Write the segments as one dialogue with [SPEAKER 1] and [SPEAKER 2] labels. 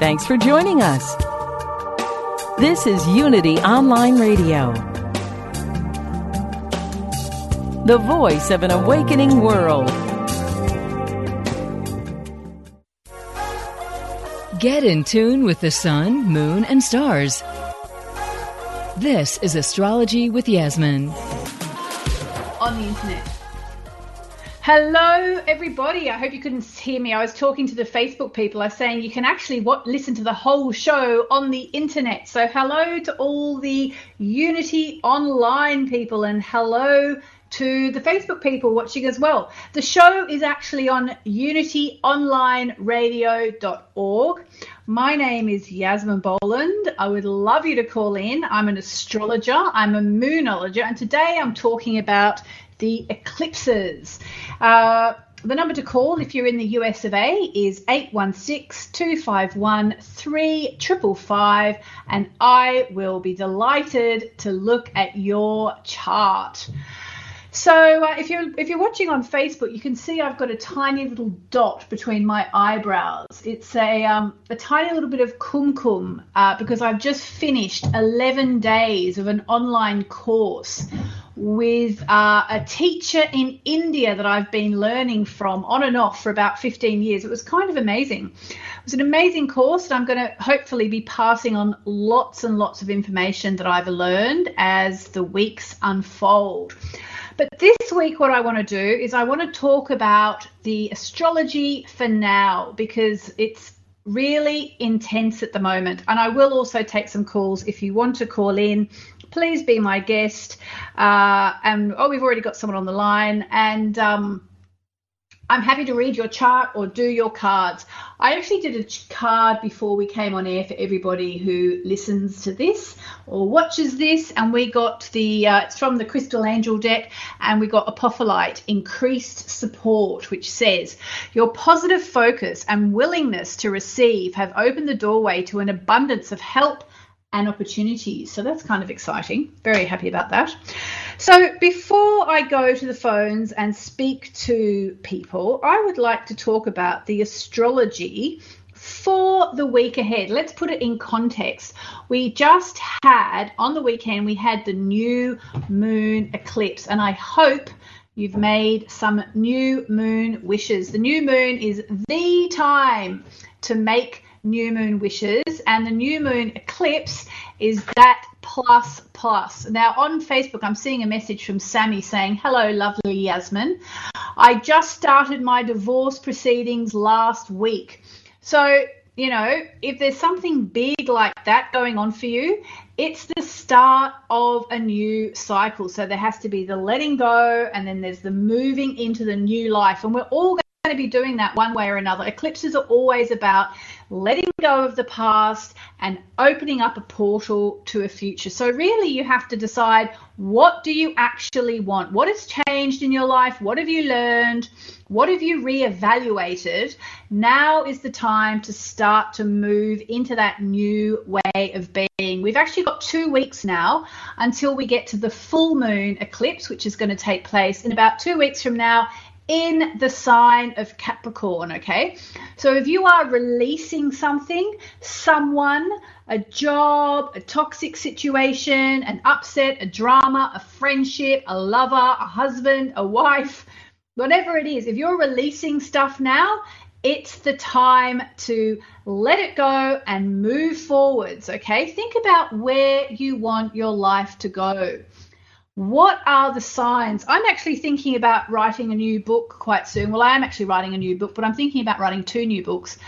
[SPEAKER 1] Thanks for joining us. This is Unity Online Radio, the voice of an awakening world. Get in tune with the sun, moon, and stars. This is Astrology with Yasmin.
[SPEAKER 2] On the internet. Hello, everybody. I hope you couldn't hear me. I was talking to the Facebook people. I was saying you can actually what, listen to the whole show on the internet. So, hello to all the Unity Online people, and hello to the Facebook people watching as well. The show is actually on unityonlineradio.org. My name is Yasmin Boland. I would love you to call in. I'm an astrologer, I'm a moonologer, and today I'm talking about the eclipses. Uh, the number to call if you're in the US of A is 816 251 3555, and I will be delighted to look at your chart. So uh, if you're if you're watching on Facebook, you can see I've got a tiny little dot between my eyebrows. It's a um, a tiny little bit of kumkum uh, because I've just finished 11 days of an online course with uh, a teacher in India that I've been learning from on and off for about 15 years. It was kind of amazing. It was an amazing course, and I'm going to hopefully be passing on lots and lots of information that I've learned as the weeks unfold. But this week, what I want to do is I want to talk about the astrology for now because it's really intense at the moment. And I will also take some calls if you want to call in. Please be my guest. Uh, and oh, we've already got someone on the line. And um, I'm happy to read your chart or do your cards. I actually did a card before we came on air for everybody who listens to this or watches this, and we got the uh, it's from the Crystal Angel deck, and we got Apophyllite increased support, which says your positive focus and willingness to receive have opened the doorway to an abundance of help and opportunities. So that's kind of exciting. Very happy about that. So before I go to the phones and speak to people, I would like to talk about the astrology for the week ahead. Let's put it in context. We just had on the weekend we had the new moon eclipse and I hope you've made some new moon wishes. The new moon is the time to make new moon wishes and the new moon eclipse is that plus plus. Now on facebook i'm seeing a message from sammy saying hello lovely yasmin. I just started my divorce proceedings last week. So you know if there's something big like that going on for you it's the start of a new cycle. So there has to be the letting go and then there's the moving into the new life. And we're all going to be doing that one way or another eclipses are always about letting go of the past and opening up a portal to a future. So really you have to decide what do you actually want? What has changed in your life? What have you learned? What have you reevaluated? Now is the time to start to move into that new way of being. We've actually got 2 weeks now until we get to the full moon eclipse which is going to take place in about 2 weeks from now in the sign of Capricorn, okay? So if you are releasing something, someone, a job, a toxic situation, an upset, a drama, a friendship, a lover, a husband, a wife, whatever it is, if you're releasing stuff now, it's the time to let it go and move forwards, okay? Think about where you want your life to go. What are the signs? I'm actually thinking about writing a new book quite soon. Well, I am actually writing a new book, but I'm thinking about writing two new books.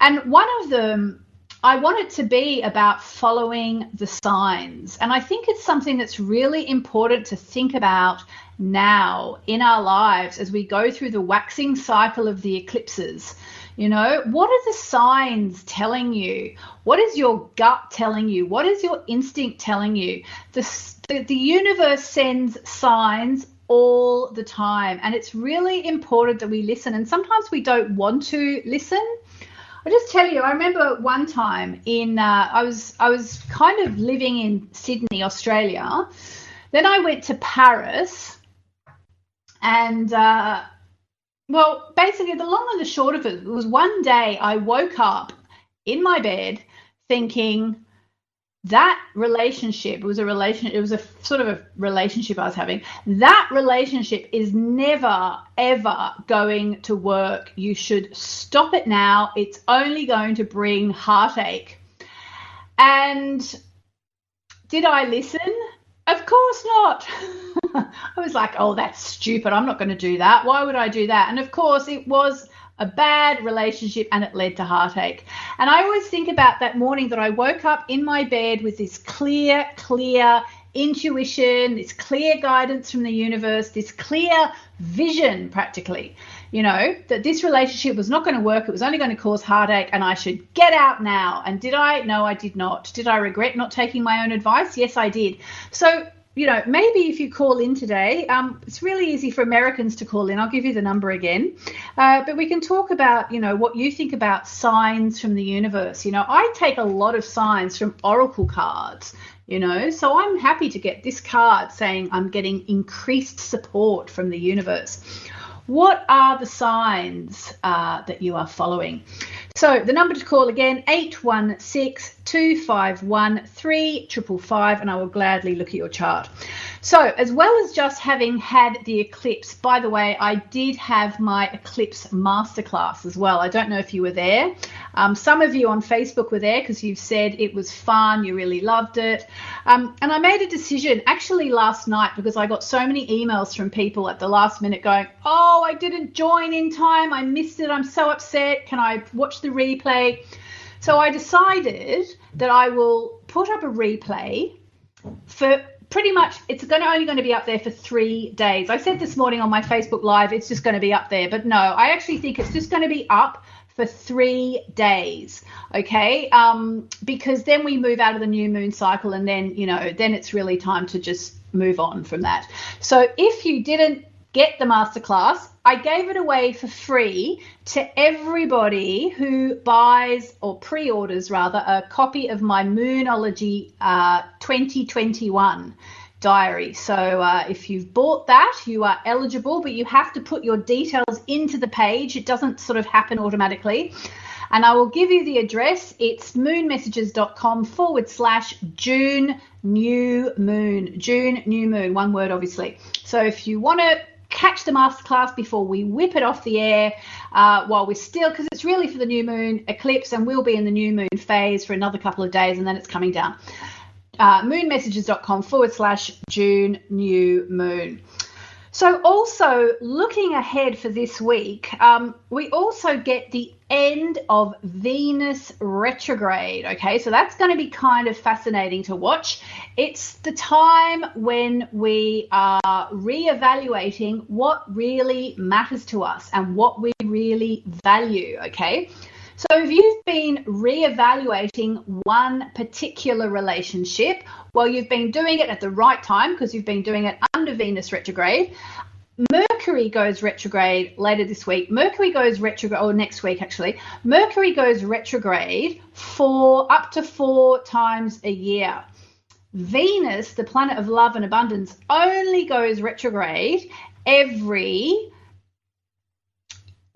[SPEAKER 2] And one of them, I want it to be about following the signs. And I think it's something that's really important to think about now in our lives as we go through the waxing cycle of the eclipses. You know, what are the signs telling you? What is your gut telling you? What is your instinct telling you? The, the, the universe sends signs all the time, and it's really important that we listen. And sometimes we don't want to listen. I'll just tell you, I remember one time in uh, I was I was kind of living in Sydney, Australia. Then I went to Paris, and uh, well, basically, the long and the short of it was one day I woke up in my bed thinking that relationship was a relation it was a sort of a relationship I was having. That relationship is never ever going to work. You should stop it now. It's only going to bring heartache. And did I listen of course not. I was like, oh, that's stupid. I'm not going to do that. Why would I do that? And of course, it was a bad relationship and it led to heartache. And I always think about that morning that I woke up in my bed with this clear, clear intuition, this clear guidance from the universe, this clear vision practically, you know, that this relationship was not going to work. It was only going to cause heartache and I should get out now. And did I? No, I did not. Did I regret not taking my own advice? Yes, I did. So, you know, maybe if you call in today, um, it's really easy for Americans to call in. I'll give you the number again. Uh, but we can talk about, you know, what you think about signs from the universe. You know, I take a lot of signs from oracle cards you know so i'm happy to get this card saying i'm getting increased support from the universe what are the signs uh, that you are following? So the number to call again 816 251 3555 and i will gladly look at your chart so, as well as just having had the eclipse, by the way, I did have my eclipse masterclass as well. I don't know if you were there. Um, some of you on Facebook were there because you've said it was fun, you really loved it. Um, and I made a decision actually last night because I got so many emails from people at the last minute going, Oh, I didn't join in time. I missed it. I'm so upset. Can I watch the replay? So I decided that I will put up a replay for pretty much it's going to only going to be up there for three days. I said this morning on my Facebook Live it's just going to be up there, but no, I actually think it's just going to be up for three days. Okay, um, because then we move out of the new moon cycle, and then you know then it's really time to just move on from that. So if you didn't get the masterclass. I gave it away for free to everybody who buys or pre orders, rather, a copy of my Moonology uh, 2021 diary. So uh, if you've bought that, you are eligible, but you have to put your details into the page. It doesn't sort of happen automatically. And I will give you the address. It's moonmessages.com forward slash June new moon. June new moon, one word obviously. So if you want to catch the masterclass before we whip it off the air uh, while we're still, because it's really for the new moon eclipse and we'll be in the new moon phase for another couple of days and then it's coming down. Uh, moonmessages.com forward slash June new moon. So, also looking ahead for this week, um, we also get the end of Venus retrograde. Okay, so that's going to be kind of fascinating to watch. It's the time when we are re-evaluating what really matters to us and what we really value. Okay. So, if you've been re-evaluating one particular relationship, well, you've been doing it at the right time because you've been doing it under Venus retrograde. Mercury goes retrograde later this week. Mercury goes retrograde, or next week actually. Mercury goes retrograde for up to four times a year. Venus, the planet of love and abundance, only goes retrograde every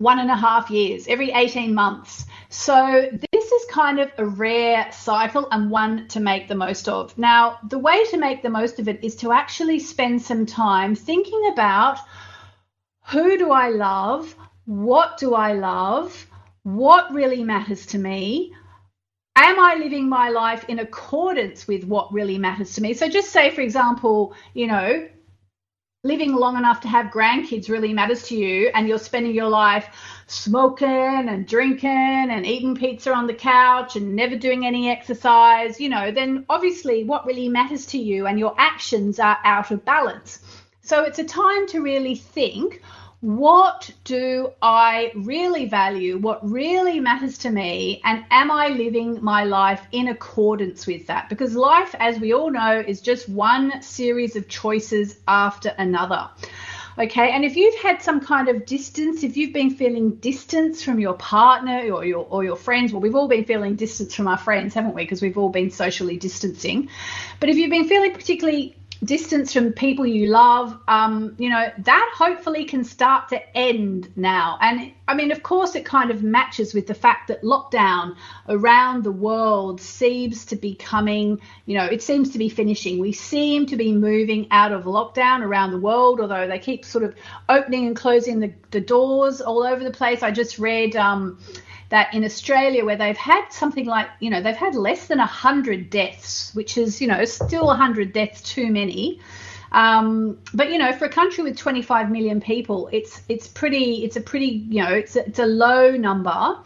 [SPEAKER 2] one and a half years, every 18 months. So this is kind of a rare cycle and one to make the most of. Now, the way to make the most of it is to actually spend some time thinking about who do I love? What do I love? What really matters to me? Am I living my life in accordance with what really matters to me? So just say, for example, you know, living long enough to have grandkids really matters to you and you're spending your life smoking and drinking and eating pizza on the couch and never doing any exercise, you know, then obviously what really matters to you and your actions are out of balance. So it's a time to really think what do I really value? What really matters to me? And am I living my life in accordance with that? Because life, as we all know, is just one series of choices after another. Okay, and if you've had some kind of distance, if you've been feeling distance from your partner or your or your friends, well, we've all been feeling distance from our friends, haven't we? Because we've all been socially distancing. But if you've been feeling particularly distance from people you love, um, you know, that hopefully can start to end now. And I mean, of course, it kind of matches with the fact that lockdown around the world seems to be coming, you know, it seems to be finishing. We seem to be moving out of lockdown around the world, although they keep sort of opening and closing the, the doors all over the place. I just read, um, that in Australia, where they've had something like, you know, they've had less than 100 deaths, which is, you know, still 100 deaths too many. Um, but you know, for a country with 25 million people, it's it's pretty it's a pretty you know it's a, it's a low number.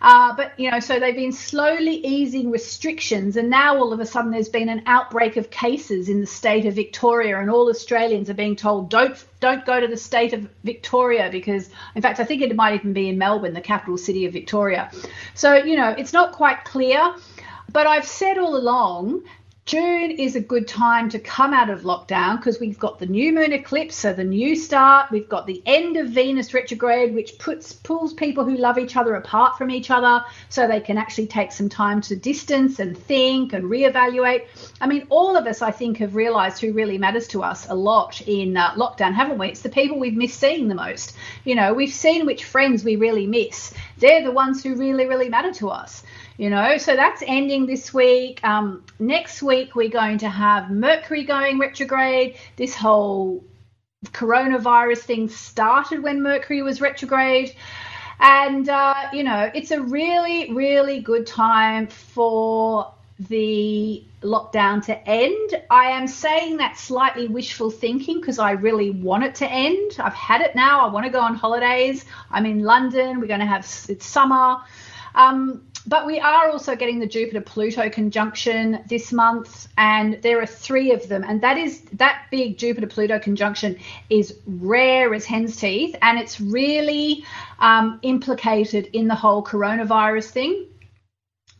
[SPEAKER 2] Uh, but you know, so they've been slowly easing restrictions, and now all of a sudden there's been an outbreak of cases in the state of Victoria, and all Australians are being told don't don't go to the state of Victoria because, in fact, I think it might even be in Melbourne, the capital city of Victoria. So you know, it's not quite clear. But I've said all along June is a good time to come out of lockdown because we've got the new moon eclipse, so the new start. We've got the end of Venus retrograde, which puts pulls people who love each other apart from each other, so they can actually take some time to distance and think and reevaluate. I mean, all of us, I think, have realised who really matters to us a lot in uh, lockdown, haven't we? It's the people we've missed seeing the most. You know, we've seen which friends we really miss. They're the ones who really, really matter to us you know so that's ending this week um, next week we're going to have mercury going retrograde this whole coronavirus thing started when mercury was retrograde and uh, you know it's a really really good time for the lockdown to end. I am saying that slightly wishful thinking because I really want it to end. I've had it now. I want to go on holidays. I'm in London. We're going to have it's summer. Um, but we are also getting the Jupiter Pluto conjunction this month, and there are three of them. And that is that big Jupiter Pluto conjunction is rare as hen's teeth, and it's really um, implicated in the whole coronavirus thing.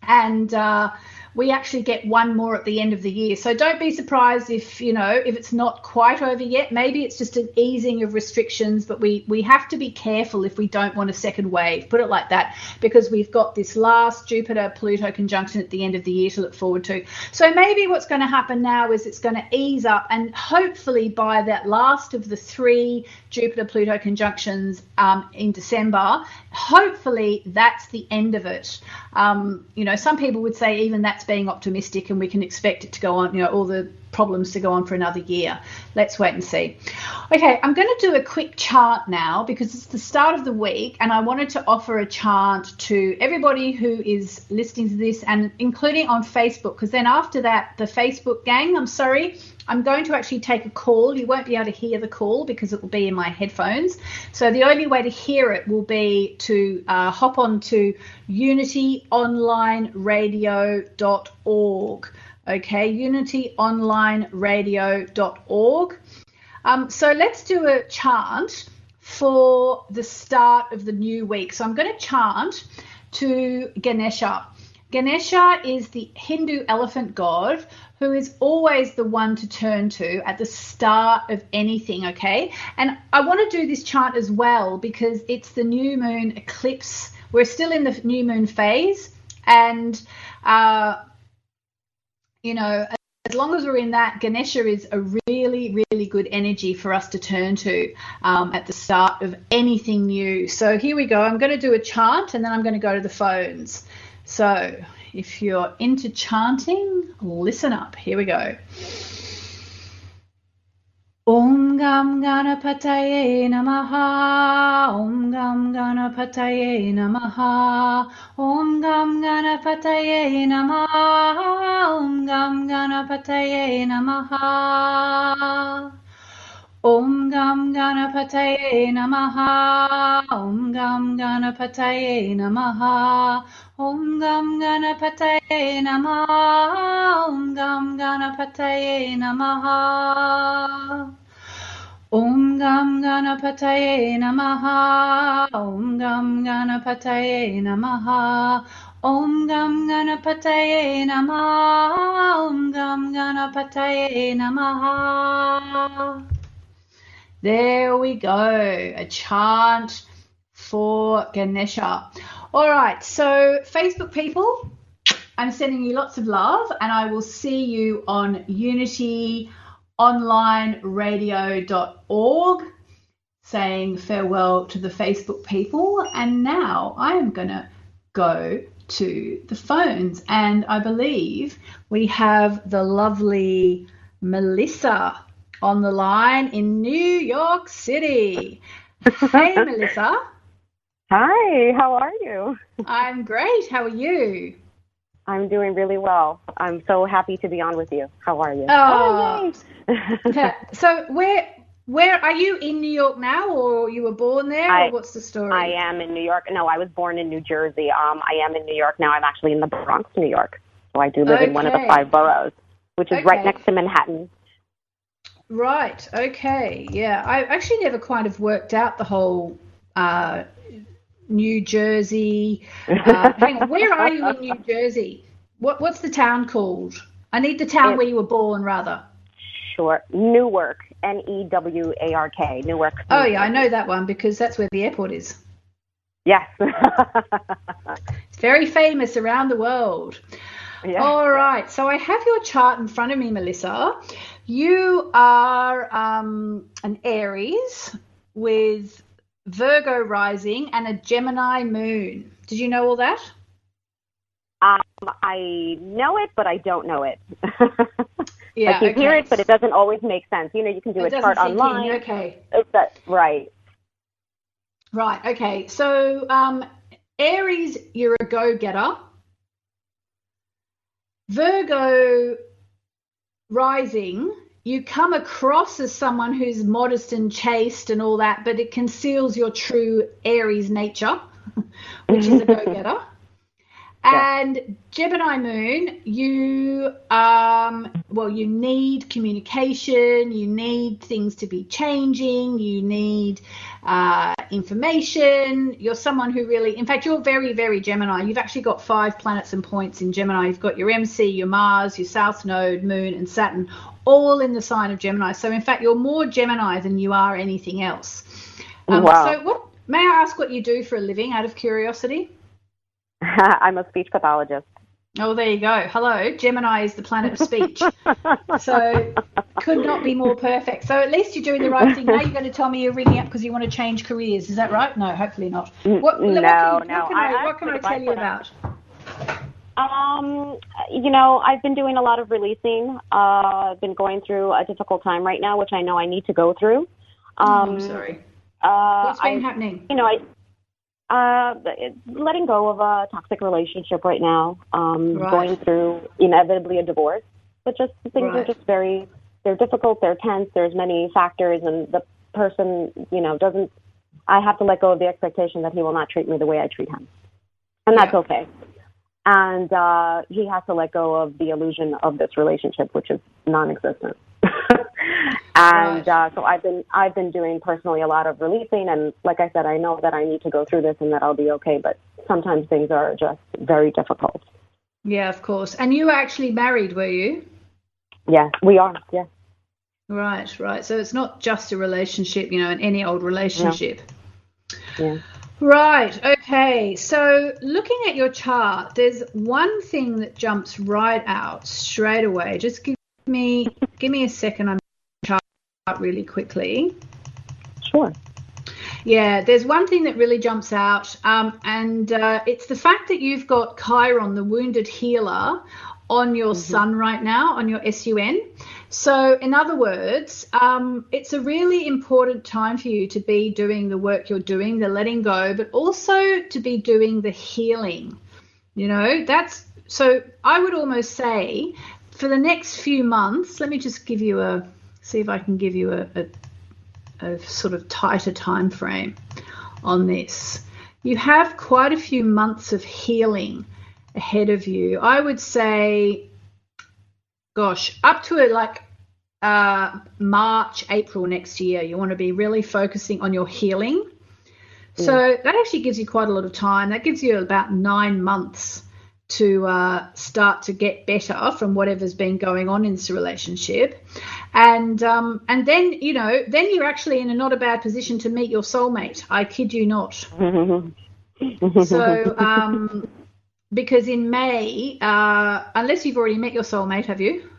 [SPEAKER 2] And uh, we actually get one more at the end of the year. So don't be surprised if, you know, if it's not quite over yet. Maybe it's just an easing of restrictions, but we we have to be careful if we don't want a second wave. Put it like that because we've got this last Jupiter Pluto conjunction at the end of the year to look forward to. So maybe what's going to happen now is it's going to ease up and hopefully by that last of the three Jupiter Pluto conjunctions um, in December, hopefully that's the end of it. Um, you know, some people would say even that's being optimistic and we can expect it to go on, you know, all the problems to go on for another year. Let's wait and see. Okay, I'm going to do a quick chart now because it's the start of the week and I wanted to offer a chart to everybody who is listening to this and including on Facebook because then after that, the Facebook gang, I'm sorry, I'm going to actually take a call. You won't be able to hear the call because it will be in my headphones. So the only way to hear it will be to uh, hop on to unityonlineradio.org. Okay, unityonlineradio.org. Um, so let's do a chant for the start of the new week. So I'm going to chant to Ganesha. Ganesha is the Hindu elephant god who is always the one to turn to at the start of anything, okay? And I want to do this chant as well because it's the new moon eclipse. We're still in the new moon phase, and uh, you know, as long as we're in that, Ganesha is a really, really good energy for us to turn to um, at the start of anything new. So here we go. I'm going to do a chant and then I'm going to go to the phones. So if you're into chanting, listen up. Here we go. Om Gam Ganapataye Namaha. Om Gam Ganapataye Namaha. Om Gam Ganapataye Namaha. Om Gam Ganapataye Namaha. Om Gam Ganapataye Namaha. Om Gam Ganapataye Namaha ॐ गं गणपतये नमः ॐ गं गणपतये नमः ॐ गं गणपतये नमः ॐ गं गणपतये नमः ॐ गं गणपतये नमः ॐ गं गणपतये नमः There we go, a chant for Ganesha. All right, so Facebook people, I'm sending you lots of love, and I will see you on unityonlineradio.org saying farewell to the Facebook people. And now I am going to go to the phones, and I believe we have the lovely Melissa on the line in New York City. Hey, Melissa.
[SPEAKER 3] Hi, how are you?
[SPEAKER 2] I'm great. How are you?
[SPEAKER 3] I'm doing really well. I'm so happy to be on with you. How are you?
[SPEAKER 2] Oh, so where where are you in New York now, or you were born there,
[SPEAKER 3] I,
[SPEAKER 2] or what's the story?
[SPEAKER 3] I am in New York. No, I was born in New Jersey. Um, I am in New York now. I'm actually in the Bronx, New York. So I do live in one of the five boroughs, which is
[SPEAKER 2] Okay.
[SPEAKER 3] right next to Manhattan.
[SPEAKER 2] Right. Okay. Yeah. I actually never kind of worked out the whole uh, New Jersey. Uh, hang on. Where are you in New Jersey? What What's the town called? I need the town
[SPEAKER 3] It-
[SPEAKER 2] where you were born, rather.
[SPEAKER 3] Sure. Newark, N E W A R K, Newark.
[SPEAKER 2] Oh yeah, I know that one because that's where the airport is.
[SPEAKER 3] Yes.
[SPEAKER 2] It's very famous around the world.
[SPEAKER 3] yeah.
[SPEAKER 2] All right. So I have your chart in front of me, Melissa. You are um, an Aries with Virgo rising and a Gemini moon. Did you know all that?
[SPEAKER 3] Um, I know it, but I don't know it.
[SPEAKER 2] Yeah.
[SPEAKER 3] I can hear it, but it doesn't always make sense. You know, you can do
[SPEAKER 2] It
[SPEAKER 3] a chart
[SPEAKER 2] sink in.
[SPEAKER 3] online.
[SPEAKER 2] Okay.
[SPEAKER 3] That, right.
[SPEAKER 2] Right. Okay. So um, Aries, you're a go-getter. Virgo rising, you come across as someone who's modest and chaste and all that, but it conceals your true Aries nature, which is a go-getter.
[SPEAKER 3] Yeah.
[SPEAKER 2] And Gemini moon, you um well, you need communication, you need things to be changing, you need uh, information. You're someone who really, in fact, you're very, very Gemini. You've actually got five planets and points in Gemini. You've got your MC, your Mars, your South Node, Moon, and Saturn, all in the sign of Gemini. So, in fact, you're more Gemini than you are anything else. Um,
[SPEAKER 3] Wow.
[SPEAKER 2] So, what may I ask what you do for a living out of curiosity?
[SPEAKER 3] I'm a speech pathologist.
[SPEAKER 2] Oh, there you go. Hello, Gemini is the planet of speech. so could not be more perfect. So at least you're doing the right thing. Now you're going to tell me you're ringing up because you want to change careers. Is that right? No, hopefully not.
[SPEAKER 3] N-
[SPEAKER 2] What, what can,
[SPEAKER 3] no.
[SPEAKER 2] What can
[SPEAKER 3] I
[SPEAKER 2] I, what can I tell you about?
[SPEAKER 3] Um, you know, I've been doing a lot of releasing. Uh, I've been going through a difficult time right now, which I know I need to go through. Um,
[SPEAKER 2] Oh, I'm sorry.
[SPEAKER 3] Uh,
[SPEAKER 2] What's been
[SPEAKER 3] I,
[SPEAKER 2] happening?
[SPEAKER 3] you know, I uh, letting go of a toxic relationship right now. Um,
[SPEAKER 2] Right.
[SPEAKER 3] going through inevitably a divorce, but just things are just very they're difficult. They're tense. There's many factors, and the person, you know, doesn't. I have to let go of the expectation that he will not treat me the way I treat him, and that's
[SPEAKER 2] Yeah.
[SPEAKER 3] okay. And uh, he has to let go of the illusion of this relationship, which is non-existent. and uh, so I've been I've been doing personally a lot of releasing, and like I said, I know that I need to go through this and that I'll be okay. But sometimes things are just very difficult.
[SPEAKER 2] Yeah, of course. And you were actually married, were you?
[SPEAKER 3] Yeah, we are. Yeah.
[SPEAKER 2] Right, right. So it's not just a relationship, you know, in any old relationship.
[SPEAKER 3] Yeah.
[SPEAKER 2] Right. Okay. So looking at your chart, there's one thing that jumps right out straight away. Just give me give me a second. I'm really quickly.
[SPEAKER 3] Sure.
[SPEAKER 2] Yeah, there's one thing that really jumps out, um, and uh, it's the fact that you've got Chiron, the wounded healer, on your sun right now, on your SUN. So, in other words, um, it's a really important time for you to be doing the work you're doing, the letting go, but also to be doing the healing. You know, that's so I would almost say for the next few months, let me just give you a see if I can give you a, a a sort of tighter time frame on this. You have quite a few months of healing ahead of you. I would say, gosh, up to it like uh, March, April next year. You want to be really focusing on your healing. So mm. that actually gives you quite a lot of time. That gives you about nine months to uh, start to get better from whatever's been going on in this relationship, and um, and then you know then you're actually in a not a bad position to meet your soulmate. I kid you not. so um, because in May, uh, unless you've already met your soulmate, have you?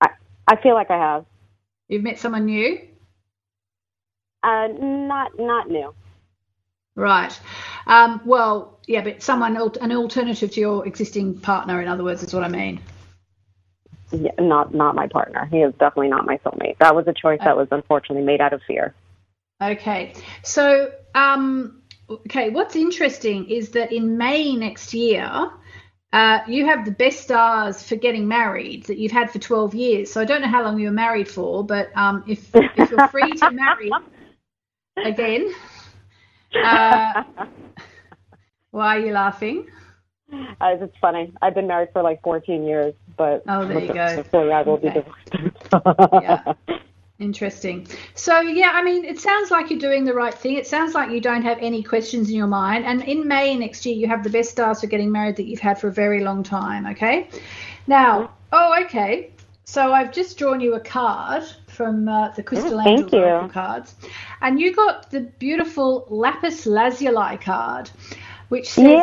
[SPEAKER 3] I I feel like I have.
[SPEAKER 2] You've met someone new.
[SPEAKER 3] Uh, not not new.
[SPEAKER 2] Right. Um, well, yeah, but someone an alternative to your existing partner, in other words, is what I mean.
[SPEAKER 3] Yeah, not not my partner. He is definitely not my soulmate. That was a choice that was unfortunately made out of fear.
[SPEAKER 2] Okay. So, um, okay, what's interesting is that in May next year, uh, you have the best stars for getting married that you've had for 12 years. So I don't know how long you were married for, but um, if, if you're free to marry again, uh, why are you laughing?
[SPEAKER 3] Uh, it's funny. I've been married for like 14 years, but
[SPEAKER 2] oh, there you go.
[SPEAKER 3] Before I will okay. be divorced.
[SPEAKER 2] yeah. Interesting. So, yeah, I mean, it sounds like you're doing the right thing. It sounds like you don't have any questions in your mind. And in May next year, you have the best stars for getting married that you've had for a very long time. Okay. Now, oh, okay. So I've just drawn you a card from uh, the Crystal oh, Angel cards, and you got the beautiful Lapis Lazuli card, which says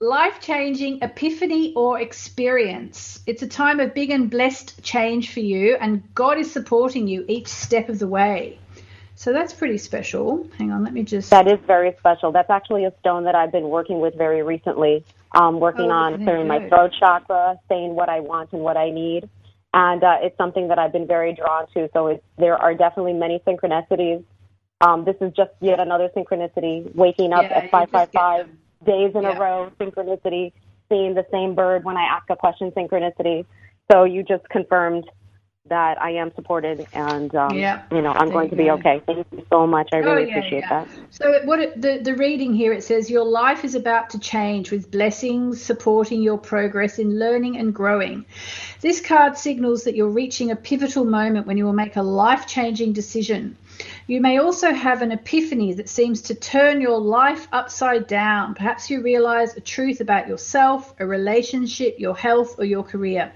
[SPEAKER 2] life changing epiphany or experience. It's a time of big and blessed change for you, and God is supporting you each step of the way. So that's pretty special. Hang on, let me just.
[SPEAKER 3] That is very special. That's actually a stone that I've been working with very recently. Um, working oh, on clearing my throat chakra, saying what I want and what I need and uh, it's something that I've been very drawn to. So there are definitely many synchronicities. Um, this is just yet another synchronicity. Waking up yeah, at five five five days in yeah. a row, synchronicity. Seeing the same bird when I ask a question, synchronicity. So you just confirmed that I am supported and um, yeah, you know I'm going to be okay. Thank you so much. I really oh, yeah, appreciate yeah. that.
[SPEAKER 2] So what it, the the reading here it says your life is about to change with blessings supporting your progress in learning and growing. This card signals that you're reaching a pivotal moment when you will make a life-changing decision. You may also have an epiphany that seems to turn your life upside down. Perhaps you realize a truth about yourself, a relationship, your health, or your career.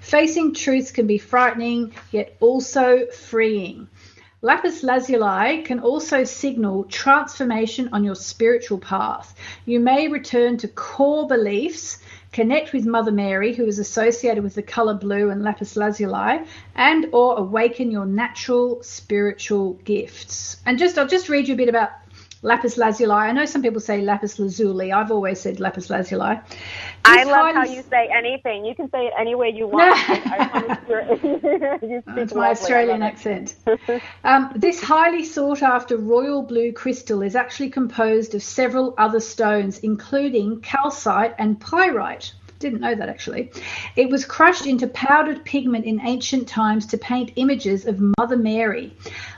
[SPEAKER 2] Facing truths can be frightening, yet also freeing. Lapis lazuli can also signal transformation on your spiritual path. You may return to core beliefs connect with Mother Mary, who is associated with the color blue and lapis lazuli, and or awaken your natural spiritual gifts. And just I'll just read you a bit about lapis lazuli. I know some people say lapis lazuli. I've always said lapis lazuli. This
[SPEAKER 3] I love how you say anything. You can say it any way you want.
[SPEAKER 2] That's my Australian accent. um, this highly sought after royal blue crystal is actually composed of several other stones, including calcite and pyrite. Didn't know that actually. It was crushed into powdered pigment in ancient times to paint images of Mother Mary.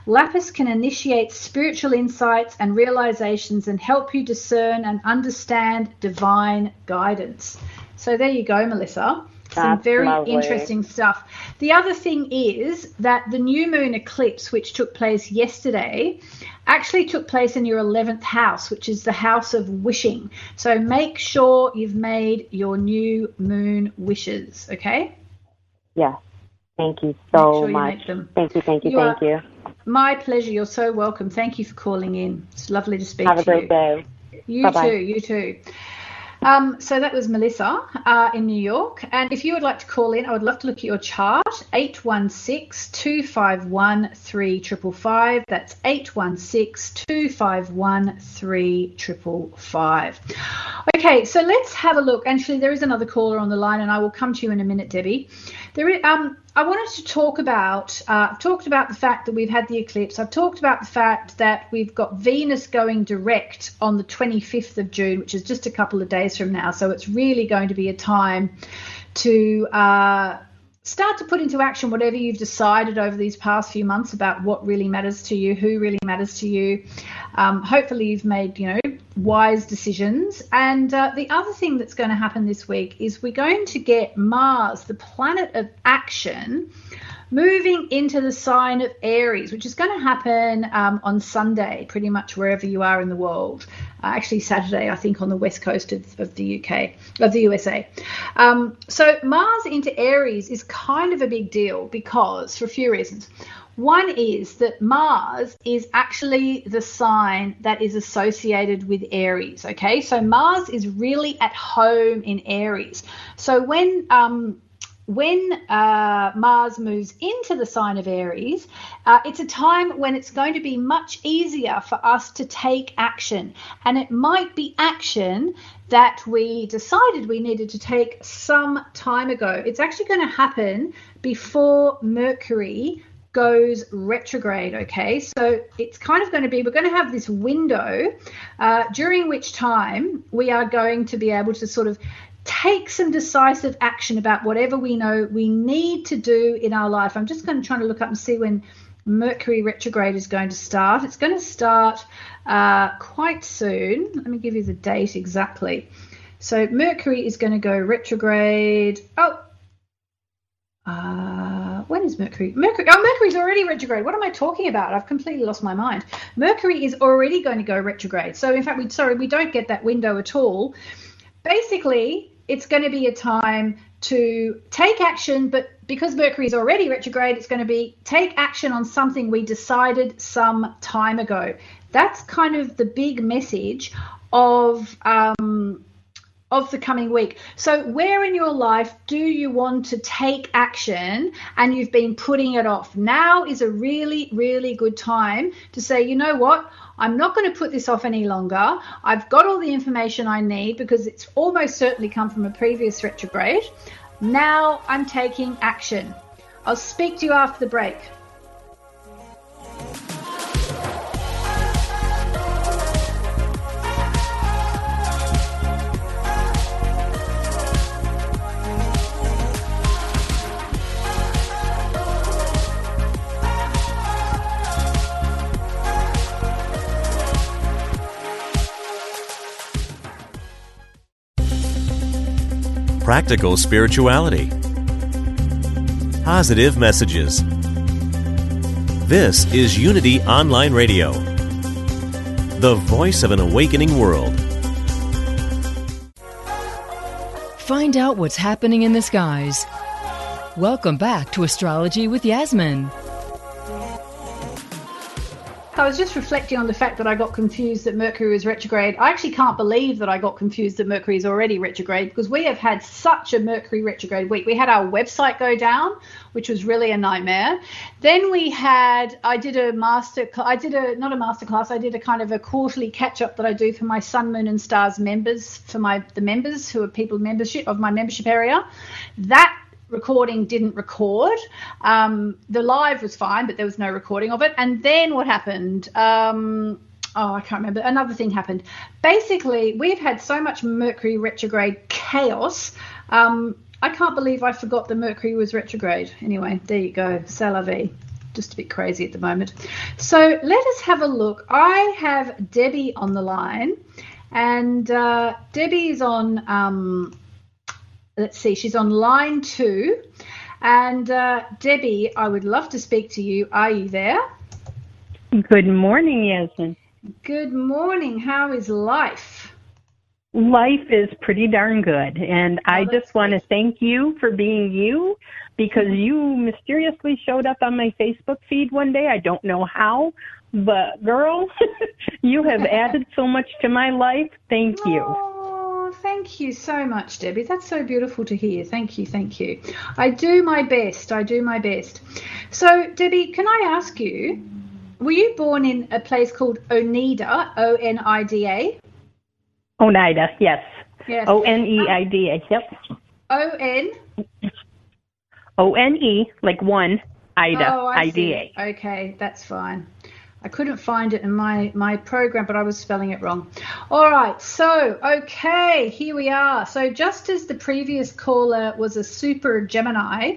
[SPEAKER 2] Lapis can initiate spiritual insights and realizations and help you discern and understand divine guidance. So there you go, Melissa. Some very lovely. interesting stuff. The other thing is that the new moon eclipse, which took place yesterday, actually took place in your 11th house, which is the house of wishing. So make sure you've made your new moon wishes, okay?
[SPEAKER 3] Yes. Thank you so sure much. You thank you, thank you, you thank you.
[SPEAKER 2] My pleasure. You're so welcome. Thank you for calling in. It's lovely to speak
[SPEAKER 3] Have
[SPEAKER 2] to
[SPEAKER 3] you. Have a great
[SPEAKER 2] day. You Bye-bye. too. You too. Um, so that was Melissa uh, in New York. And if you would like to call in, I would love to look at your chart 816 251 3555. That's 816 251 3555. Okay, so let's have a look. Actually, there is another caller on the line, and I will come to you in a minute, Debbie. There is, um, I wanted to talk about. Uh, I've talked about the fact that we've had the eclipse. I've talked about the fact that we've got Venus going direct on the 25th of June, which is just a couple of days from now. So it's really going to be a time to uh, start to put into action whatever you've decided over these past few months about what really matters to you, who really matters to you. Um, hopefully, you've made you know wise decisions. And uh, the other thing that's going to happen this week is we're going to get Mars, the planet of action moving into the sign of Aries, which is going to happen um, on Sunday, pretty much wherever you are in the world. Uh, actually, Saturday, I think, on the west coast of, of the UK, of the USA. Um, so, Mars into Aries is kind of a big deal because, for a few reasons. One is that Mars is actually the sign that is associated with Aries. Okay, so Mars is really at home in Aries. So when um, when uh, Mars moves into the sign of Aries, uh, it's a time when it's going to be much easier for us to take action. And it might be action that we decided we needed to take some time ago. It's actually going to happen before Mercury goes retrograde. Okay, so it's kind of going to be we're going to have this window uh, during which time we are going to be able to sort of take some decisive action about whatever we know we need to do in our life. I'm just going to try to look up and see when Mercury retrograde is going to start. It's going to start uh, quite soon. Let me give you the date exactly. So Mercury is going to go retrograde. Oh, uh, when is Mercury? Mercury. Oh, Mercury's already retrograde. What am I talking about? I've completely lost my mind. Mercury is already going to go retrograde. So in fact, we sorry we don't get that window at all. Basically, it's going to be a time to take action, but because Mercury is already retrograde, it's going to be take action on something we decided some time ago. That's kind of the big message of um, of the coming week. So, where in your life do you want to take action and you've been putting it off? Now is a really, really good time to say, you know what? I'm not going to put this off any longer. I've got all the information I need because it's almost certainly come from a previous retrograde. Now I'm taking action. I'll speak to you after the break.
[SPEAKER 4] Practical spirituality. Positive messages. This is Unity Online Radio, the voice of an awakening world.
[SPEAKER 1] Find out what's happening in the skies. Welcome back to Astrology with Yasmin.
[SPEAKER 2] I was just reflecting on the fact that I got confused that Mercury was retrograde. I actually can't believe that I got confused that Mercury is already retrograde because we have had such a Mercury retrograde week. We had our website go down, which was really a nightmare. Then we had I did a master I did a not a master class, I did a kind of a quarterly catch up that I do for my Sun, Moon and Stars members, for my the members who are people membership of my membership area. That recording didn't record. Um, the live was fine, but there was no recording of it. And then what happened? Um, oh, I can't remember. Another thing happened. Basically, we've had so much Mercury retrograde chaos. Um, I can't believe I forgot the Mercury was retrograde. Anyway, there you go. C'est Just a bit crazy at the moment. So let us have a look. I have Debbie on the line, and uh, is on um, let's see, she's on line two. And uh, Debbie, I would love to speak to you. Are you there?
[SPEAKER 5] Good morning, Yasmin.
[SPEAKER 2] Good morning. How is life?
[SPEAKER 5] Life is pretty darn good. And oh, I just want to thank you for being you because you mysteriously showed up on my Facebook feed one day. I don't know how, but girl, you have added so much to my life. Thank you.
[SPEAKER 2] Oh thank you so much, Debbie. That's so beautiful to hear. Thank you, thank you. I do my best. I do my best. So, Debbie, can I ask you, were you born in a place called Oneida, O N I D A?
[SPEAKER 5] Oneida, yes. Yes. O N E I D A, yep.
[SPEAKER 2] O N?
[SPEAKER 5] O N E, like one, Ida,
[SPEAKER 2] oh, I, I D A. Okay, that's fine. I couldn't find it in my, my program, but I was spelling it wrong. All right, so, okay, here we are. So, just as the previous caller was a super Gemini,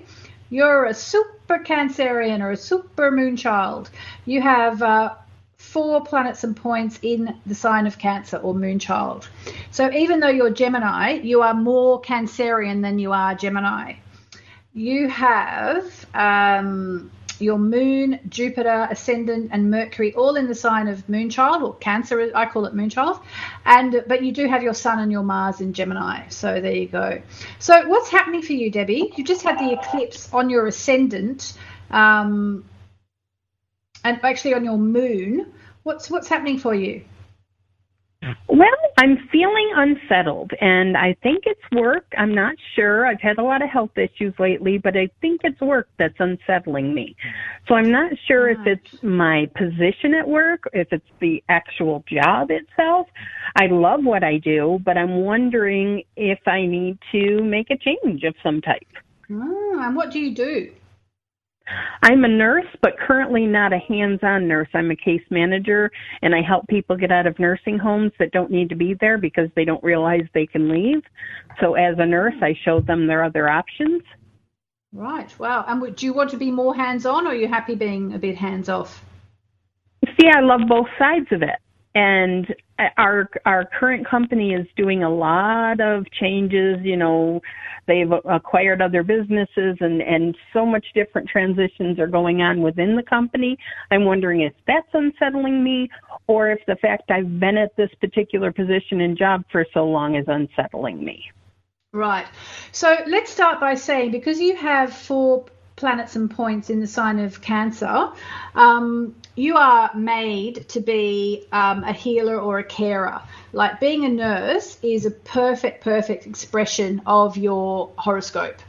[SPEAKER 2] You're a super Cancerian or a super moon child. You have uh, four planets and points in the sign of Cancer or moon child. So even though you're Gemini, you are more Cancerian than you are Gemini. You have um, your moon, Jupiter, ascendant, and Mercury all in the sign of Moonchild or Cancer. I call it Moonchild, and but you do have your Sun and your Mars in Gemini. So there you go. So what's happening for you, Debbie? You just had the eclipse on your ascendant, um, and actually on your moon. What's what's happening for you?
[SPEAKER 5] Well, I'm feeling unsettled, and I think it's work. I'm not sure. I've had a lot of health issues lately, but I think it's work that's unsettling me. So I'm not sure if it's my position at work, if it's the actual job itself. I love what I do, but I'm wondering if I need to make a change of some type.
[SPEAKER 2] Oh, and what do you do?
[SPEAKER 5] I'm a nurse, but currently not a hands on nurse. I'm a case manager, and I help people get out of nursing homes that don't need to be there because they don't realize they can leave. So, as a nurse, I show them their other options.
[SPEAKER 2] Right, wow. And do you want to be more hands on, or are you happy being a bit hands off?
[SPEAKER 5] See, I love both sides of it and our our current company is doing a lot of changes you know they've acquired other businesses and and so much different transitions are going on within the company. I'm wondering if that's unsettling me or if the fact i've been at this particular position and job for so long is unsettling me.
[SPEAKER 2] Right. So let's start by saying because you have four planets and points in the sign of Cancer, um, you are made to be um, a healer or a carer. Like being a nurse is a perfect, perfect expression of your horoscope.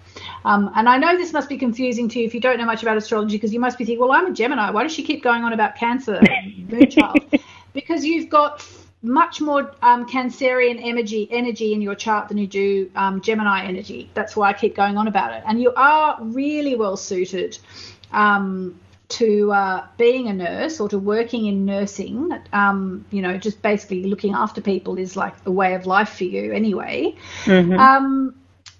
[SPEAKER 2] Um, and I know this must be confusing to you if you don't know much about astrology because you must be thinking, well, I'm a Gemini. Why does she keep going on about Cancer, Moonchild? because you've got much more um, Cancerian energy energy in your chart than you do um, Gemini energy. That's why I keep going on about it. And you are really well suited um, to uh, being a nurse or to working in nursing. Um, you know, just basically looking after people is like a way of life for you anyway. Mm-hmm. Um,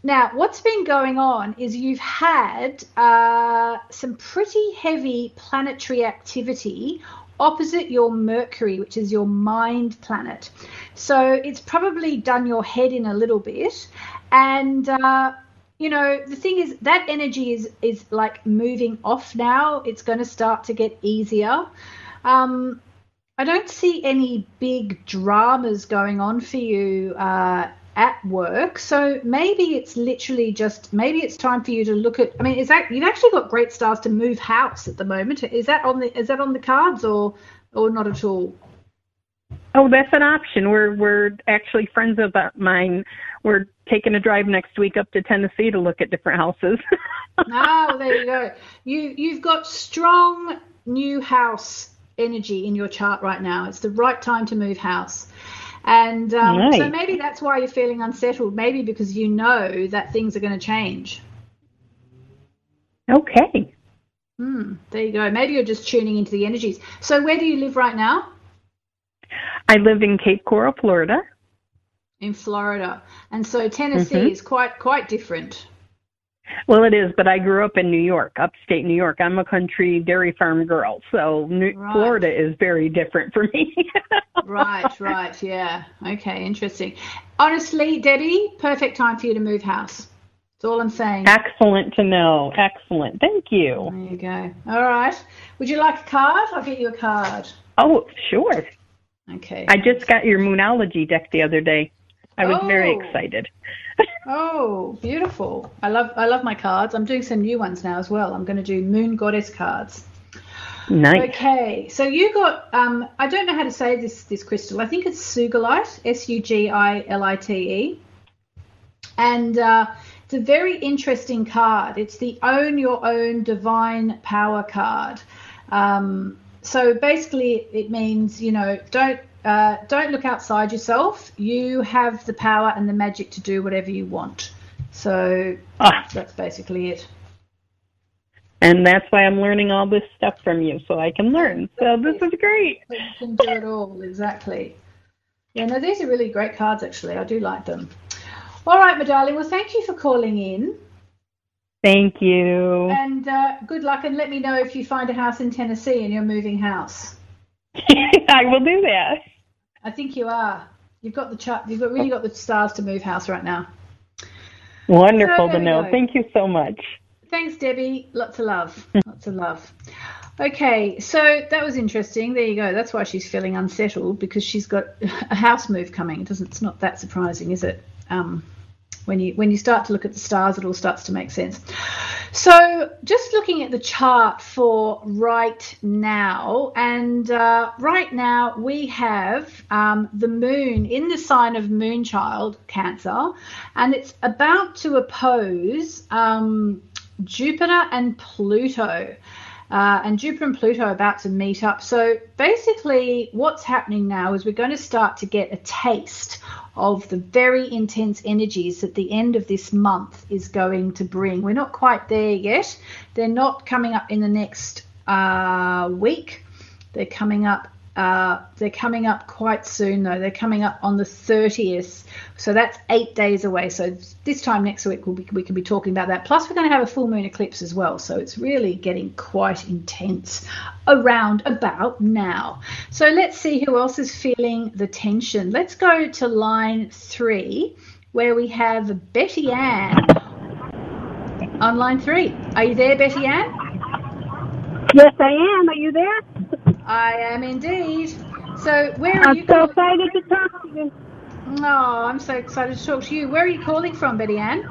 [SPEAKER 2] now, what's been going on is you've had uh, some pretty heavy planetary activity opposite your Mercury, which is your mind planet. So it's probably done your head in a little bit. And, uh, you know, the thing is that energy is, is like moving off now. It's going to start to get easier. Um, I don't see any big dramas going on for you uh, at work. So maybe it's literally just maybe it's time for you to look at. I mean, is that you've actually got great stars to move house at the moment? Is that on the is that on the cards or or not at all?
[SPEAKER 5] Oh, that's an option. We're we're actually friends of uh, mine. We're taking a drive next week up to Tennessee to look at different houses.
[SPEAKER 2] oh, there you go. You you've got strong new house energy in your chart right now. It's the right time to move house. And um, nice. so maybe that's why you're feeling unsettled, maybe because you know that things are going to change.
[SPEAKER 5] Okay.
[SPEAKER 2] Hmm, there you go. Maybe you're just tuning into the energies. So, where do you live right now?
[SPEAKER 5] I live in Cape Coral, Florida.
[SPEAKER 2] In Florida, and so Tennessee mm-hmm. is quite quite different.
[SPEAKER 5] Well, it is, but I grew up in New York, upstate New York. I'm a country dairy farm girl, so New- right. Florida is very different for me.
[SPEAKER 2] right, right, yeah. Okay, interesting. Honestly, Debbie, perfect time for you to move house. That's all I'm saying.
[SPEAKER 5] Excellent to know. Excellent. Thank you.
[SPEAKER 2] There you go. All right. Would you like a card? I'll get you a card.
[SPEAKER 5] Oh, sure.
[SPEAKER 2] Okay.
[SPEAKER 5] I just got your Moonology deck the other day. I was oh. very excited.
[SPEAKER 2] oh, beautiful! I love I love my cards. I'm doing some new ones now as well. I'm going to do Moon Goddess cards.
[SPEAKER 5] Nice.
[SPEAKER 2] Okay, so you got um, I don't know how to say this this crystal. I think it's Sugilite, S U G I L I T E, and uh, it's a very interesting card. It's the Own Your Own Divine Power card. Um, so basically, it means you know don't uh, don't look outside yourself. You have the power and the magic to do whatever you want. So ah. that's basically it.
[SPEAKER 5] And that's why I'm learning all this stuff from you, so I can learn. So this is great.
[SPEAKER 2] You can do it all, exactly. Yeah, no, these are really great cards, actually. I do like them. All right, my darling. Well, thank you for calling in.
[SPEAKER 5] Thank you.
[SPEAKER 2] And uh, good luck, and let me know if you find a house in Tennessee and you're moving house.
[SPEAKER 5] I will do that.
[SPEAKER 2] I think you are. You've got the chart. You've got really got the stars to move house right now.
[SPEAKER 5] Wonderful so to know. Thank you so much.
[SPEAKER 2] Thanks, Debbie. Lots of love. Lots of love. Okay, so that was interesting. There you go. That's why she's feeling unsettled because she's got a house move coming. It doesn't. It's not that surprising, is it? Um, when you when you start to look at the stars, it all starts to make sense. So, just looking at the chart for right now, and uh, right now we have um, the moon in the sign of Moonchild, Cancer, and it's about to oppose um, Jupiter and Pluto. Uh, and Jupiter and Pluto are about to meet up. So basically, what's happening now is we're going to start to get a taste of the very intense energies that the end of this month is going to bring. We're not quite there yet. They're not coming up in the next uh, week. They're coming up uh, they're coming up quite soon, though. They're coming up on the 30th, so that's eight days away. So this time next week we'll be, we can be talking about that. Plus, we're going to have a full moon eclipse as well, so it's really getting quite intense around about now. So let's see who else is feeling the tension. Let's go to line three, where we have Betty Ann on line three. Are you there, Betty Ann?
[SPEAKER 6] Yes, I am. Are you there?
[SPEAKER 2] I am indeed. So where are
[SPEAKER 6] I'm
[SPEAKER 2] you?
[SPEAKER 6] I'm so excited to talk to you.
[SPEAKER 2] Oh, I'm so excited to talk to you. Where are you calling from, Betty Ann?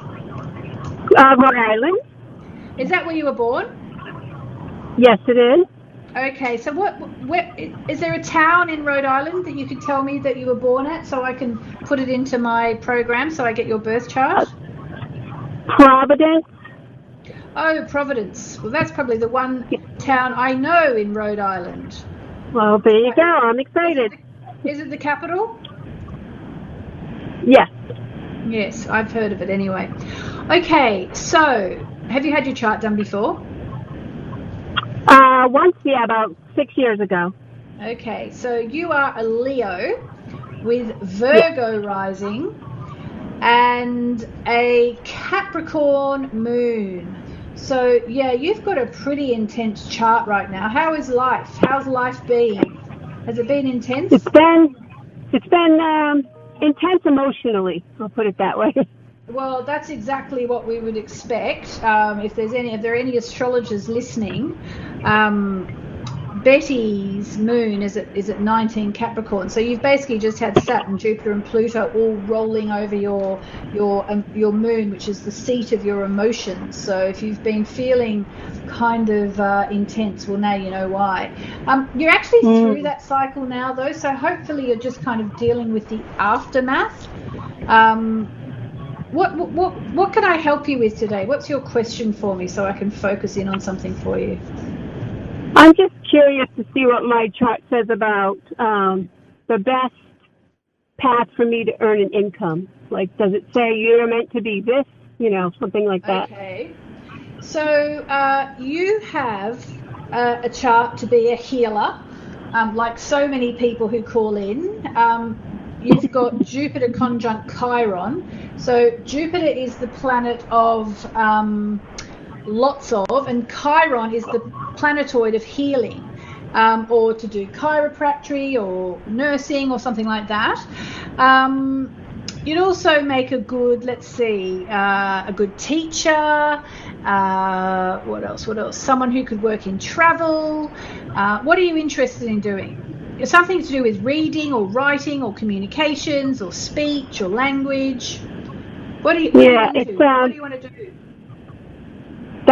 [SPEAKER 6] Uh, Rhode Island.
[SPEAKER 2] Is that where you were born?
[SPEAKER 6] Yes, it is.
[SPEAKER 2] Okay, so what? Where, is there a town in Rhode Island that you could tell me that you were born at, so I can put it into my program, so I get your birth chart?
[SPEAKER 6] Providence.
[SPEAKER 2] Oh, Providence. Well, that's probably the one town I know in Rhode Island.
[SPEAKER 6] Well, there you go. I'm excited.
[SPEAKER 2] Is it the, is it the capital?
[SPEAKER 6] Yes.
[SPEAKER 2] Yes, I've heard of it anyway. Okay, so have you had your chart done before?
[SPEAKER 6] Uh, once, yeah, about six years ago.
[SPEAKER 2] Okay, so you are a Leo with Virgo yes. rising and a Capricorn moon. So yeah, you've got a pretty intense chart right now. How is life? How's life been? Has it been intense?
[SPEAKER 6] It's been it's been um, intense emotionally. I'll put it that way.
[SPEAKER 2] Well, that's exactly what we would expect. Um, if there's any, if there are any astrologers listening, um, Betty's moon is at is at 19 Capricorn. So you've basically just had Saturn, Jupiter, and Pluto all rolling over your your um, your moon, which is the seat of your emotions. So if you've been feeling kind of uh, intense, well now you know why. Um, you're actually mm. through that cycle now, though. So hopefully you're just kind of dealing with the aftermath. Um, what, what what can I help you with today? What's your question for me so I can focus in on something for you?
[SPEAKER 6] I'm just curious to see what my chart says about um, the best path for me to earn an income. Like, does it say you're meant to be this? You know, something like that.
[SPEAKER 2] Okay. So uh, you have uh, a chart to be a healer, um, like so many people who call in. Um, you've got Jupiter conjunct Chiron. So Jupiter is the planet of um, lots of, and Chiron is the planetoid of healing. Um, or to do chiropractic or nursing or something like that. Um, you'd also make a good, let's see, uh, a good teacher. Uh, what else? What else? Someone who could work in travel. Uh, what are you interested in doing? Something to do with reading or writing or communications or speech or language. What do you, what
[SPEAKER 6] yeah,
[SPEAKER 2] do you
[SPEAKER 6] want to do?
[SPEAKER 2] what do you want to do?